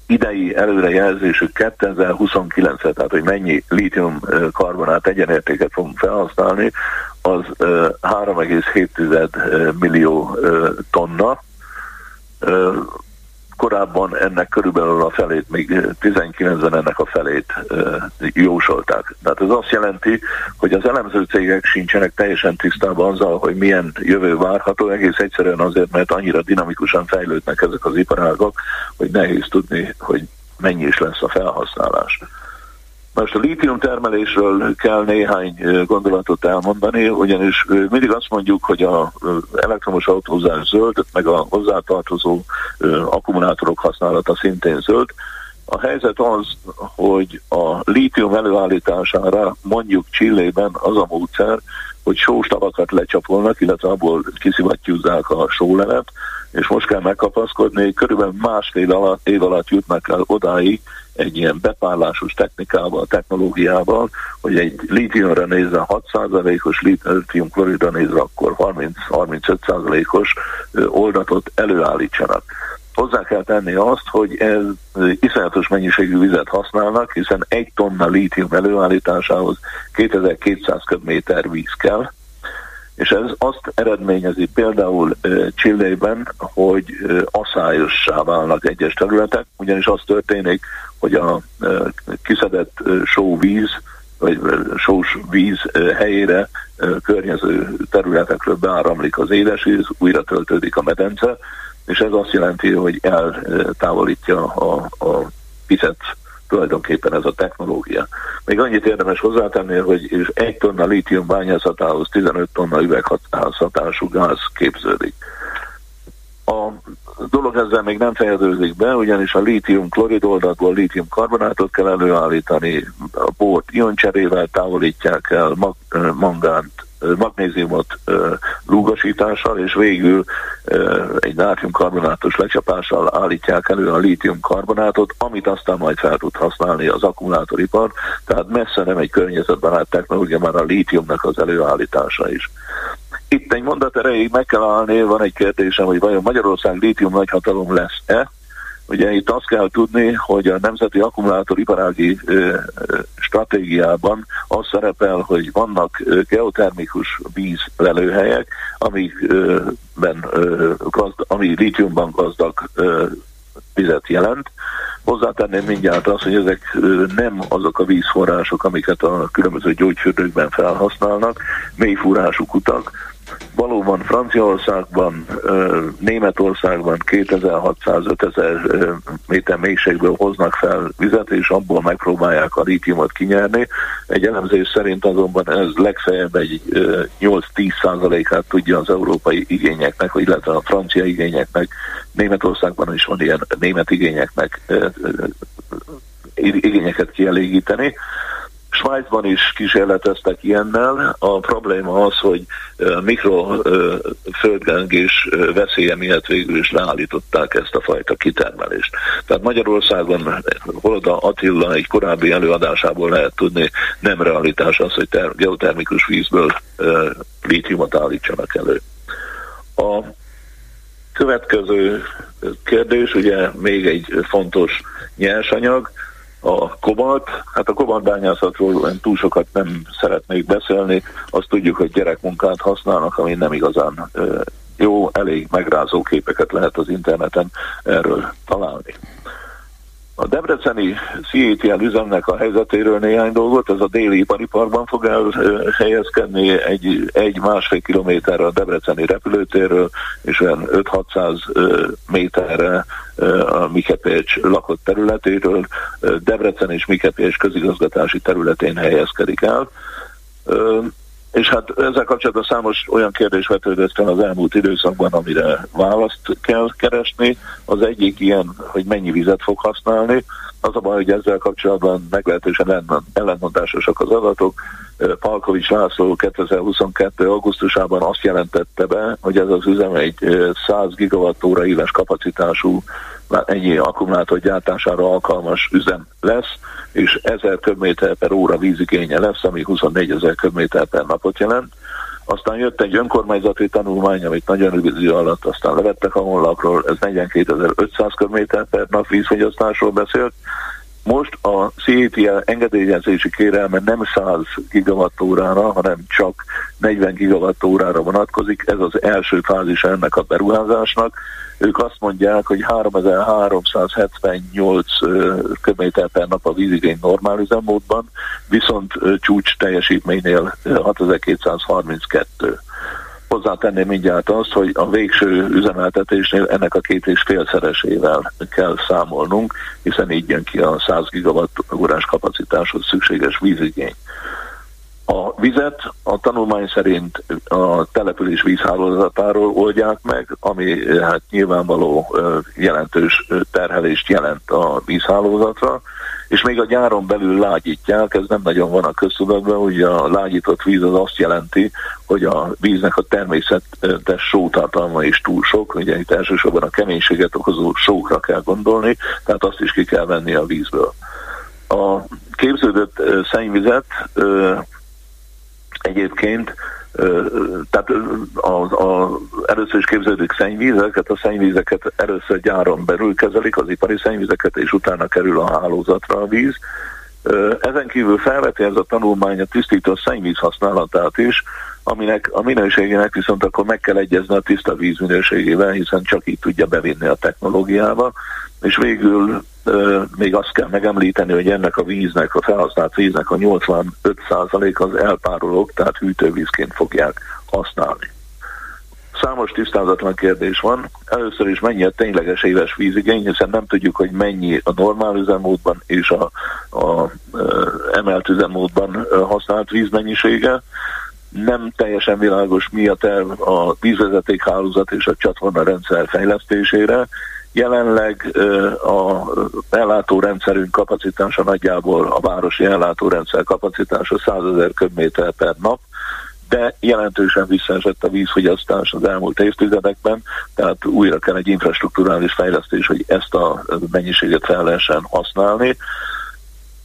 idei előrejelzésük 2029-re, tehát hogy mennyi lítium karbonát egyenértéket fogunk felhasználni, az 3,7 millió tonna korábban ennek körülbelül a felét, még 19-ben ennek a felét jósolták. Tehát ez azt jelenti, hogy az elemző cégek sincsenek teljesen tisztában azzal, hogy milyen jövő várható, egész egyszerűen azért, mert annyira dinamikusan fejlődnek ezek az iparágok, hogy nehéz tudni, hogy mennyi is lesz a felhasználás. Most a lítium termelésről kell néhány gondolatot elmondani, ugyanis mindig azt mondjuk, hogy az elektromos autózás zöld, meg a hozzátartozó akkumulátorok használata szintén zöld. A helyzet az, hogy a lítium előállítására mondjuk Csillében az a módszer, hogy sóstavakat lecsapolnak, illetve abból kiszivattyúzzák a sólevet, és most kell megkapaszkodni, körülbelül másfél alatt, év alatt jutnak el odáig, egy ilyen bepárlásos technikával, technológiával, hogy egy lítiumra nézve 6%-os, lítium kloridra nézve akkor 30-35%-os oldatot előállítsanak. Hozzá kell tenni azt, hogy ez iszonyatos mennyiségű vizet használnak, hiszen egy tonna lítium előállításához 2200 köbméter víz kell, és ez azt eredményezi például Csillében, hogy aszályossá válnak egyes területek, ugyanis az történik, hogy a kiszedett sóvíz, vagy sós víz helyére környező területekről beáramlik az édesvíz, újra töltődik a medence, és ez azt jelenti, hogy eltávolítja a, a vizet tulajdonképpen ez a technológia. Még annyit érdemes hozzátenni, hogy egy tonna lítium bányászatához 15 tonna üvegházhatású gáz képződik. A dolog ezzel még nem fejeződik be, ugyanis a lítium klorid oldatból lítium karbonátot kell előállítani, a bort ioncserével távolítják el, mag, mangánt, magnéziumot lúgasítással, és végül egy nátriumkarbonátos lecsapással állítják elő a lítiumkarbonátot, amit aztán majd fel tud használni az akkumulátoripar, tehát messze nem egy környezetbarát technológia, már a lítiumnak az előállítása is. Itt egy mondat erejéig meg kell állni, van egy kérdésem, hogy vajon Magyarország lítium nagyhatalom lesz-e? Ugye itt azt kell tudni, hogy a Nemzeti Akkumulátoriparági stratégiában az szerepel, hogy vannak geotermikus vízlelőhelyek, amikben gazd, ami lítiumban gazdag vizet jelent. Hozzátenném mindjárt azt, hogy ezek nem azok a vízforrások, amiket a különböző gyógyfürdőkben felhasználnak, mélyfúrású kutak, valóban Franciaországban, Németországban 2600-5000 méter mélységből hoznak fel vizet, és abból megpróbálják a lítiumot kinyerni. Egy elemzés szerint azonban ez legfeljebb egy 8-10 százalékát tudja az európai igényeknek, illetve a francia igényeknek. Németországban is van ilyen német igényeknek igényeket kielégíteni. Svájcban is kísérleteztek ilyennel. A probléma az, hogy mikroföldgengés veszélye miatt végül is leállították ezt a fajta kitermelést. Tehát Magyarországon Holoda Attila egy korábbi előadásából lehet tudni, nem realitás az, hogy ter- geotermikus vízből lítiumot állítsanak elő. A következő kérdés, ugye még egy fontos nyersanyag, a kobalt. Hát a kobaltbányászatról túl sokat nem szeretnék beszélni. Azt tudjuk, hogy gyerekmunkát használnak, ami nem igazán jó, elég megrázó képeket lehet az interneten erről találni. A debreceni CETL üzemnek a helyzetéről néhány dolgot, ez a déli ipariparban fog elhelyezkedni egy, egy másfél kilométerre a debreceni repülőtérről, és olyan 5-600 méterre a Mikepécs lakott területéről, Debrecen és Mikepécs közigazgatási területén helyezkedik el. És hát ezzel kapcsolatban számos olyan kérdés vetődött fel az elmúlt időszakban, amire választ kell keresni. Az egyik ilyen, hogy mennyi vizet fog használni. Az a baj, hogy ezzel kapcsolatban meglehetősen ellentmondásosak az adatok. Palkovics László 2022. augusztusában azt jelentette be, hogy ez az üzem egy 100 gigawattóra éves kapacitású ennyi akkumulátor gyártására alkalmas üzem lesz, és 1000 köbméter per óra vízigénye lesz, ami 24 ezer köbméter per napot jelent. Aztán jött egy önkormányzati tanulmány, amit nagyon rövid idő alatt aztán levettek a honlapról, ez 42.500 köbméter per nap vízfogyasztásról beszélt. Most a CETL engedélyezési kérelme nem 100 gigawattórára, hanem csak 40 gigawattórára vonatkozik. Ez az első fázis ennek a beruházásnak ők azt mondják, hogy 3378 köbméter per nap a vízigény normál üzemmódban, viszont csúcs teljesítménynél 6232. Hozzátenném mindjárt azt, hogy a végső üzemeltetésnél ennek a két és félszeresével kell számolnunk, hiszen így jön ki a 100 gigawatt órás kapacitáshoz szükséges vízigény. A vizet a tanulmány szerint a település vízhálózatáról oldják meg, ami hát nyilvánvaló jelentős terhelést jelent a vízhálózatra, és még a gyáron belül lágyítják, ez nem nagyon van a köztudatban, hogy a lágyított víz az azt jelenti, hogy a víznek a természetes sótartalma is túl sok, ugye itt elsősorban a keménységet okozó sókra kell gondolni, tehát azt is ki kell venni a vízből. A képződött szennyvizet Egyébként tehát a, a, először is képződik szennyvízeket, a szennyvízeket először gyáron belül kezelik, az ipari szennyvízeket, és utána kerül a hálózatra a víz. Ezen kívül felveti ez a tanulmány a tisztító szennyvíz használatát is, aminek a minőségének viszont akkor meg kell egyezni a tiszta víz minőségével, hiszen csak így tudja bevinni a technológiába. És végül még azt kell megemlíteni, hogy ennek a víznek, a felhasznált víznek a 85% az elpárolók, tehát hűtővízként fogják használni. Számos tisztázatlan kérdés van. Először is mennyi a tényleges éves vízigény, hiszen nem tudjuk, hogy mennyi a normál üzemmódban és a, a, a emelt üzemmódban használt vízmennyisége. Nem teljesen világos, mi a terv a vízvezetékhálózat és a csatorna rendszer fejlesztésére, Jelenleg a ellátórendszerünk kapacitása nagyjából a városi ellátórendszer kapacitása 100 ezer köbméter per nap, de jelentősen visszaesett a vízfogyasztás az elmúlt évtizedekben, tehát újra kell egy infrastruktúrális fejlesztés, hogy ezt a mennyiséget fel lehessen használni.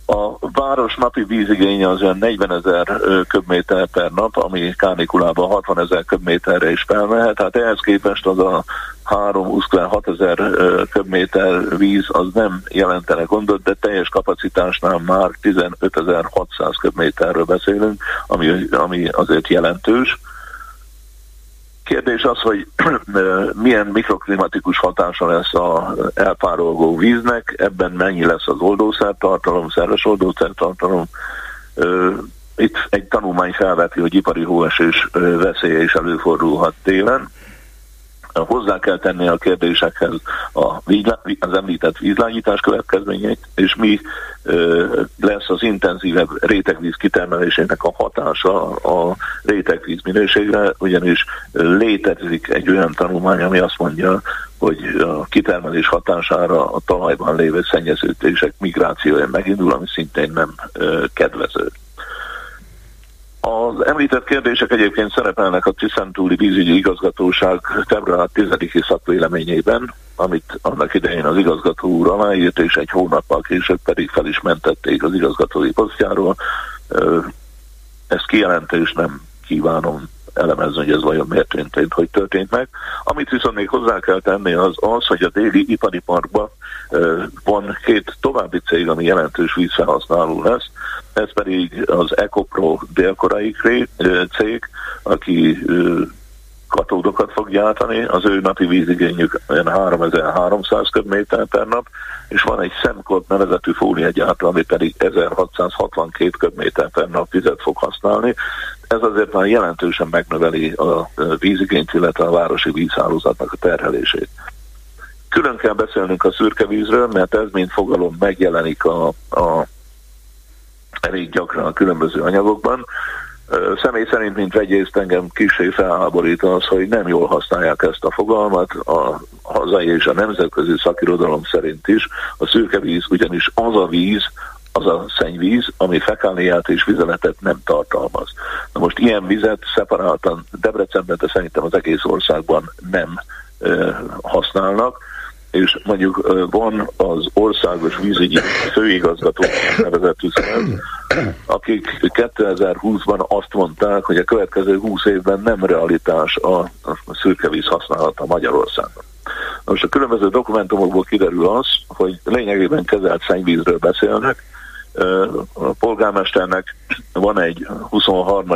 A város napi vízigénye az olyan 40 ezer köbméter per nap, ami kánikulában 60 ezer köbméterre is felmehet, tehát ehhez képest az a 3-26 ezer köbméter víz az nem jelentene gondot, de teljes kapacitásnál már 15.600 köbméterről beszélünk, ami, ami azért jelentős. Kérdés az, hogy milyen mikroklimatikus hatása lesz a elpárolgó víznek, ebben mennyi lesz az oldószertartalom, szerves oldószertartalom, itt egy tanulmány felveti, hogy ipari hóesés veszélye is előfordulhat télen, hozzá kell tenni a kérdésekhez a az említett vízlányítás következményeit, és mi lesz az intenzívebb rétegvíz kitermelésének a hatása a rétegvíz minőségre, ugyanis létezik egy olyan tanulmány, ami azt mondja, hogy a kitermelés hatására a talajban lévő szennyeződések migrációja megindul, ami szintén nem kedvező. Az említett kérdések egyébként szerepelnek a Tiszentúli vízügyi igazgatóság február 10-i szakvéleményében, amit annak idején az igazgató úr aláírt, és egy hónappal később pedig fel is mentették az igazgatói posztjáról. Ezt kijelentést nem kívánom elemezni, hogy ez vajon miért történt, hogy történt meg. Amit viszont még hozzá kell tenni az az, hogy a déli ipari parkban van két további cég, ami jelentős vízfelhasználó lesz, ez pedig az Ecopro délkorai cég, aki katódokat fog gyártani, az ő napi vízigényük olyan 3300 köbméter per nap, és van egy Semcot nevezetű fóliagyártó, ami pedig 1662 köbméter per nap vizet fog használni. Ez azért már jelentősen megnöveli a vízigényt, illetve a városi vízhálózatnak a terhelését. Külön kell beszélnünk a szürke vízről, mert ez mint fogalom megjelenik a, a elég gyakran a különböző anyagokban. Személy szerint, mint vegyészt engem kicsi felháborít az, hogy nem jól használják ezt a fogalmat, a hazai és a nemzetközi szakirodalom szerint is. A szürke víz ugyanis az a víz, az a szennyvíz, ami fekáliát és vizeletet nem tartalmaz. Na most ilyen vizet szeparáltan Debrecenben, de szerintem az egész országban nem használnak, és mondjuk van az országos vízügyi főigazgató nevezetű szerv, akik 2020-ban azt mondták, hogy a következő 20 évben nem realitás a szürkevíz használata Magyarországon. Most a különböző dokumentumokból kiderül az, hogy lényegében kezelt szennyvízről beszélnek, a polgármesternek van egy 23.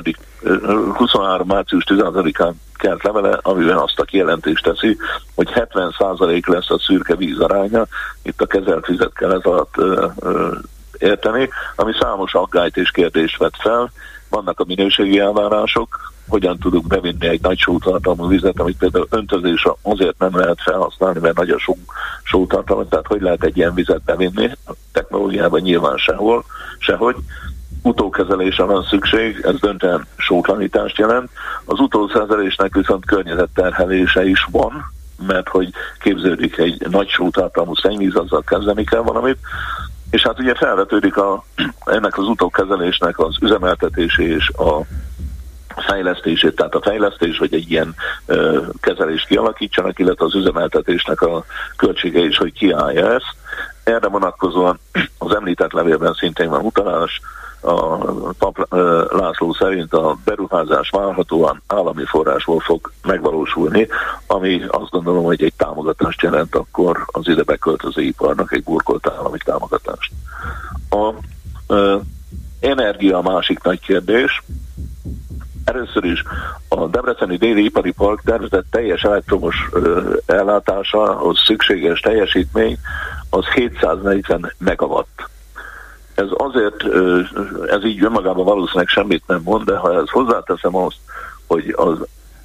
23. március 16-án kelt levele, amiben azt a kijelentést teszi, hogy 70% lesz a szürke víz aránya, itt a kezelt vizet kell ez alatt érteni, ami számos aggályt és kérdést vet fel. Vannak a minőségi elvárások, hogyan tudunk bevinni egy nagy sótartalmú vizet, amit például öntözésre azért nem lehet felhasználni, mert nagy a só, sótartalma, tehát hogy lehet egy ilyen vizet bevinni, a technológiában nyilván sehol, sehogy. Utókezelésre van szükség, ez döntően sótlanítást jelent. Az utókezelésnek viszont környezetterhelése is van, mert hogy képződik egy nagy sótartalmú szennyvíz, azzal kezdeni kell valamit, és hát ugye felvetődik a, <clears throat> ennek az utókezelésnek az üzemeltetési és a fejlesztését, tehát a fejlesztés, vagy egy ilyen ö, kezelést kialakítsanak, illetve az üzemeltetésnek a költsége is, hogy kiállja ezt. Erre vonatkozóan <clears throat> az említett levélben szintén van utalás, a Pap László szerint a beruházás várhatóan állami forrásból fog megvalósulni, ami azt gondolom, hogy egy támogatást jelent akkor az ide beköltöző iparnak, egy burkolt állami támogatást. A ö, energia a másik nagy kérdés. Először is a Debreceni Déli Ipari Park tervezett teljes elektromos az szükséges teljesítmény az 740 megawatt. Ez azért, ez így önmagában valószínűleg semmit nem mond, de ha ez hozzáteszem azt, hogy az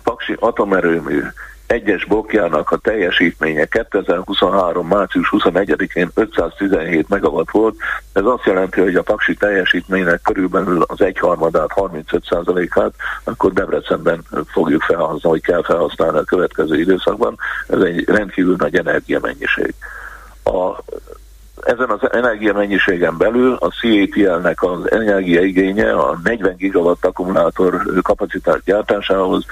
Paksi atomerőmű egyes blokkjának a teljesítménye 2023. március 21-én 517 megawatt volt. Ez azt jelenti, hogy a paksi teljesítménynek körülbelül az egyharmadát, 35%-át, akkor Debrecenben fogjuk felhasználni, hogy kell felhasználni a következő időszakban. Ez egy rendkívül nagy energiamennyiség. A ezen az energiamennyiségen belül a CATL-nek az energiaigénye a 40 gigawatt akkumulátor kapacitás gyártásához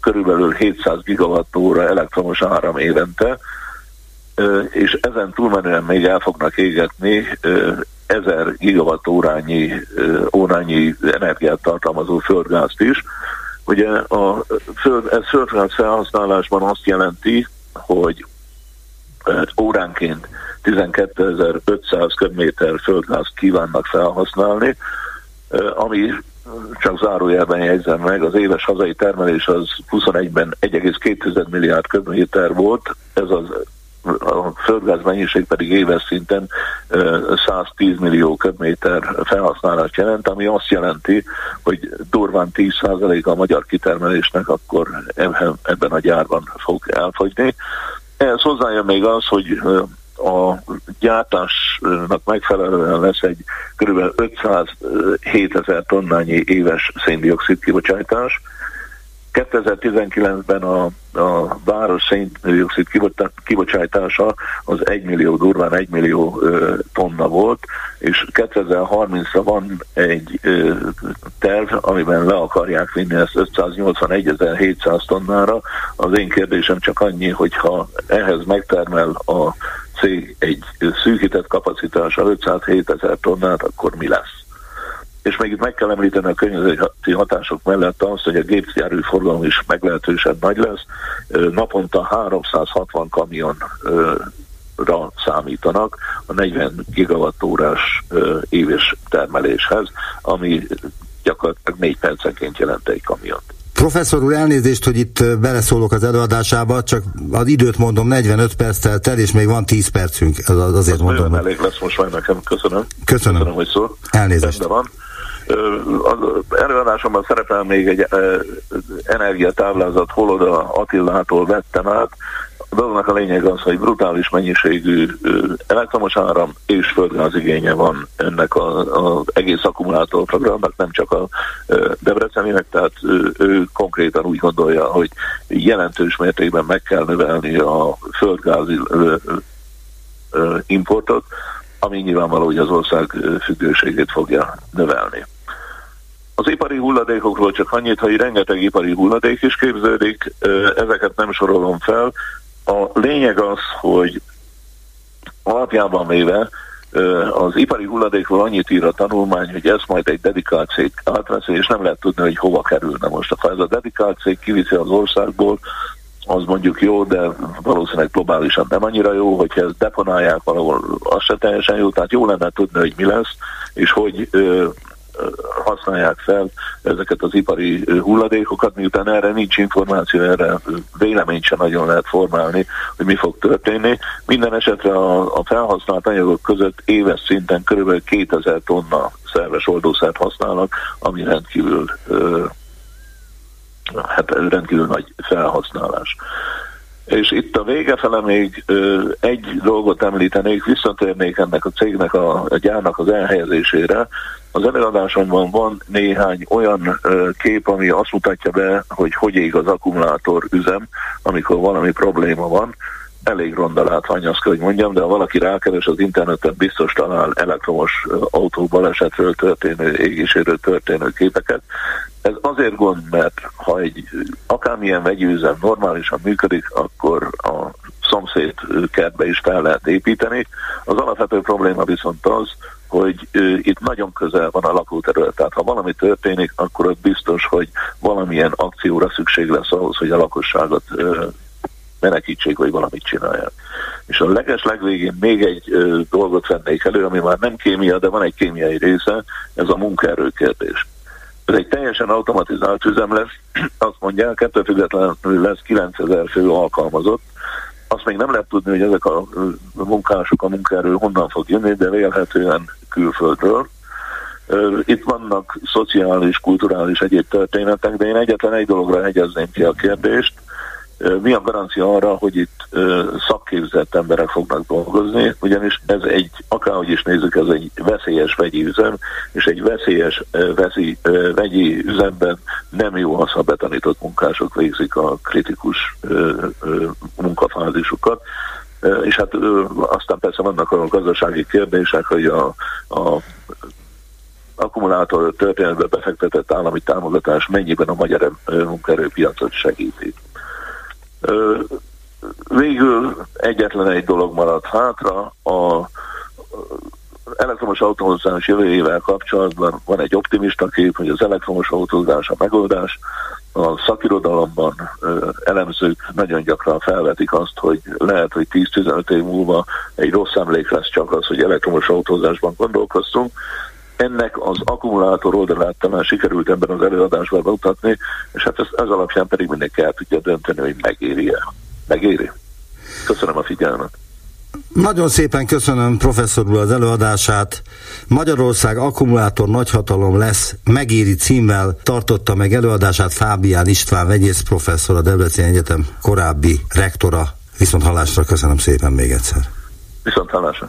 körülbelül 700 gigawatt óra elektromos áram évente, és ezen túlmenően még el fognak égetni 1000 gigawatt órányi, órányi energiát tartalmazó földgázt is. Ugye a föld, ez földgáz felhasználásban azt jelenti, hogy óránként 12.500 köbméter földgáz kívánnak felhasználni, ami csak zárójelben jegyzem meg, az éves hazai termelés az 21-ben 1,2 milliárd köbméter volt, ez az a földgáz mennyiség pedig éves szinten 110 millió köbméter felhasználást jelent, ami azt jelenti, hogy durván 10% a magyar kitermelésnek akkor ebben a gyárban fog elfogyni. Ehhez hozzájön még az, hogy a gyártásnak megfelelően lesz egy kb. 507 ezer tonnányi éves széndiokszid kibocsátás, 2019-ben a, a város széndiokszid kibocsátása az 1 millió, durván 1 millió tonna volt, és 2030-ra van egy ö, terv, amiben le akarják vinni ezt 581.700 tonnára. Az én kérdésem csak annyi, hogyha ehhez megtermel a cég egy szűkített kapacitása 507 ezer tonnát, akkor mi lesz? és még itt meg kell említeni a környezeti hatások mellett azt, hogy a gépjárű forgalom is meglehetősen nagy lesz. Naponta 360 kamionra számítanak a 40 gigawattórás éves termeléshez, ami gyakorlatilag 4 percenként jelent egy kamiont.
Professzor úr, elnézést, hogy itt beleszólok az előadásába, csak az időt mondom, 45 perc telt el, és még van 10 percünk, az, azért
az
mondom.
elég lesz most már nekem, köszönöm.
Köszönöm.
Köszönöm, hogy szól.
Elnézést.
Rendben van. Az előadásomban szerepel még egy energiatáblázat, Holoda Attilától vettem át. A dolognak a lényeg az, hogy brutális mennyiségű elektromos áram és földgáz igénye van ennek az egész akkumulátorprogramnak, nem csak a Debreceninek, tehát ő konkrétan úgy gondolja, hogy jelentős mértékben meg kell növelni a földgáz importot, ami nyilvánvaló, hogy az ország függőségét fogja növelni. Az ipari hulladékokról csak annyit, hogy rengeteg ipari hulladék is képződik, ezeket nem sorolom fel. A lényeg az, hogy alapjában véve az ipari hulladékról annyit ír a tanulmány, hogy ez majd egy dedikált cég átveszi, és nem lehet tudni, hogy hova kerülne most. Ha ez a dedikált cég kiviszi az országból, az mondjuk jó, de valószínűleg globálisan nem annyira jó, hogyha ezt deponálják valahol, az se teljesen jó, tehát jó lenne tudni, hogy mi lesz, és hogy használják fel ezeket az ipari hulladékokat, miután erre nincs információ, erre véleményt sem nagyon lehet formálni, hogy mi fog történni. Minden esetre a, a felhasznált anyagok között éves szinten kb. 2000 tonna szerves oldószert használnak, ami rendkívül hát rendkívül nagy felhasználás. És itt a vége fele még ö, egy dolgot említenék, visszatérnék ennek a cégnek, a, a gyárnak az elhelyezésére. Az előadásomban van néhány olyan ö, kép, ami azt mutatja be, hogy hogy ég az akkumulátor üzem, amikor valami probléma van. Elég ronda látvány, azt kell, hogy mondjam, de ha valaki rákeres az interneten, biztos talál elektromos autó balesetről történő, égéséről történő képeket. Ez azért gond, mert ha egy akármilyen vegyőzem normálisan működik, akkor a szomszéd kertbe is fel lehet építeni. Az alapvető probléma viszont az, hogy itt nagyon közel van a lakóterület. Tehát ha valami történik, akkor ott biztos, hogy valamilyen akcióra szükség lesz ahhoz, hogy a lakosságot menekítsék, vagy valamit csinálják. És a leges legvégén még egy dolgot vennék elő, ami már nem kémia, de van egy kémiai része, ez a munkaerő kérdés. Ez egy teljesen automatizált üzem lesz, <clears throat> azt mondják, ettől függetlenül lesz 9000 fő alkalmazott. Azt még nem lehet tudni, hogy ezek a munkások, a munkaerő honnan fog jönni, de vélhetően külföldről. Itt vannak szociális, kulturális egyéb történetek, de én egyetlen egy dologra hegyezném ki a kérdést, mi a garancia arra, hogy itt szakképzett emberek fognak dolgozni, ugyanis ez egy, akárhogy is nézzük, ez egy veszélyes vegyi üzem, és egy veszélyes veszi, vegyi üzemben nem jó az, ha betanított munkások végzik a kritikus munkafázisukat. És hát aztán persze vannak a gazdasági kérdések, hogy a, a akkumulátor történetbe befektetett állami támogatás mennyiben a magyar munkaerőpiacot segíti. Végül egyetlen egy dolog maradt hátra, a elektromos autózás jövőjével kapcsolatban van egy optimista kép, hogy az elektromos autózás a megoldás. A szakirodalomban elemzők nagyon gyakran felvetik azt, hogy lehet, hogy 10-15 év múlva egy rossz emlék lesz csak az, hogy elektromos autózásban gondolkoztunk ennek az akkumulátor oldalát talán sikerült ebben az előadásban bemutatni, és hát ez, ez alapján pedig mindenki el tudja dönteni, hogy megéri-e. Megéri? Köszönöm. A figyelmet.
Nagyon szépen köszönöm professzor úr az előadását. Magyarország akkumulátor nagyhatalom lesz, megéri címmel tartotta meg előadását Fábián István vegyész professzor, a Debrecen Egyetem korábbi rektora. Viszont hallásra köszönöm szépen még egyszer.
Viszont hallásra.